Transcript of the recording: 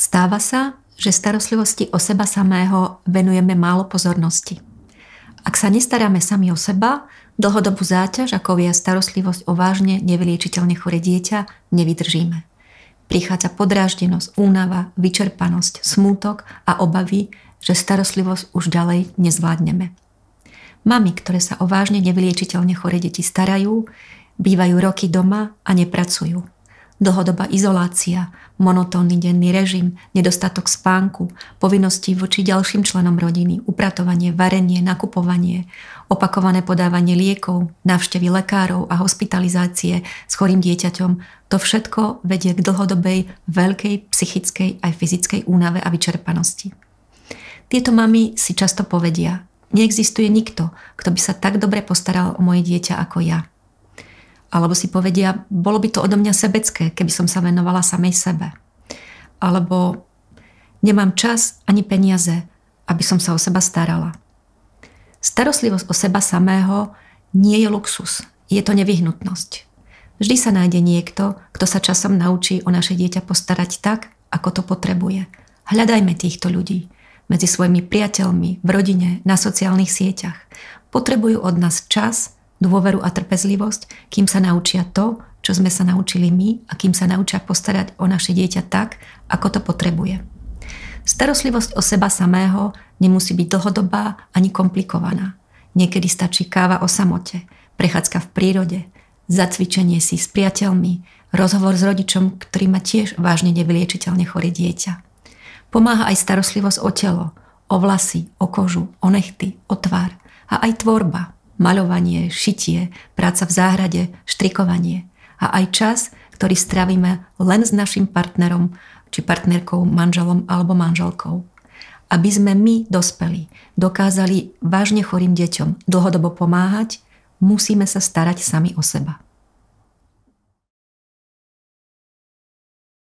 Stáva sa, že starostlivosti o seba samého venujeme málo pozornosti. Ak sa nestaráme sami o seba, dlhodobú záťaž, ako je starostlivosť o vážne nevyliečiteľne chore dieťa, nevydržíme. Prichádza podráždenosť, únava, vyčerpanosť, smútok a obavy, že starostlivosť už ďalej nezvládneme. Mami, ktoré sa o vážne nevyliečiteľne chore deti starajú, bývajú roky doma a nepracujú dlhodobá izolácia, monotónny denný režim, nedostatok spánku, povinnosti voči ďalším členom rodiny, upratovanie, varenie, nakupovanie, opakované podávanie liekov, návštevy lekárov a hospitalizácie s chorým dieťaťom, to všetko vedie k dlhodobej, veľkej psychickej aj fyzickej únave a vyčerpanosti. Tieto mamy si často povedia, neexistuje nikto, kto by sa tak dobre postaral o moje dieťa ako ja. Alebo si povedia, bolo by to odo mňa sebecké, keby som sa venovala samej sebe. Alebo nemám čas ani peniaze, aby som sa o seba starala. Starostlivosť o seba samého nie je luxus, je to nevyhnutnosť. Vždy sa nájde niekto, kto sa časom naučí o naše dieťa postarať tak, ako to potrebuje. Hľadajme týchto ľudí medzi svojimi priateľmi, v rodine, na sociálnych sieťach. Potrebujú od nás čas, dôveru a trpezlivosť, kým sa naučia to, čo sme sa naučili my a kým sa naučia postarať o naše dieťa tak, ako to potrebuje. Starostlivosť o seba samého nemusí byť dlhodobá ani komplikovaná. Niekedy stačí káva o samote, prechádzka v prírode, zacvičenie si s priateľmi, rozhovor s rodičom, ktorý má tiež vážne nevyliečiteľne choré dieťa. Pomáha aj starostlivosť o telo, o vlasy, o kožu, o nechty, o tvár a aj tvorba, maľovanie, šitie, práca v záhrade, štrikovanie a aj čas, ktorý stravíme len s našim partnerom, či partnerkou, manželom alebo manželkou. Aby sme my, dospeli, dokázali vážne chorým deťom dlhodobo pomáhať, musíme sa starať sami o seba.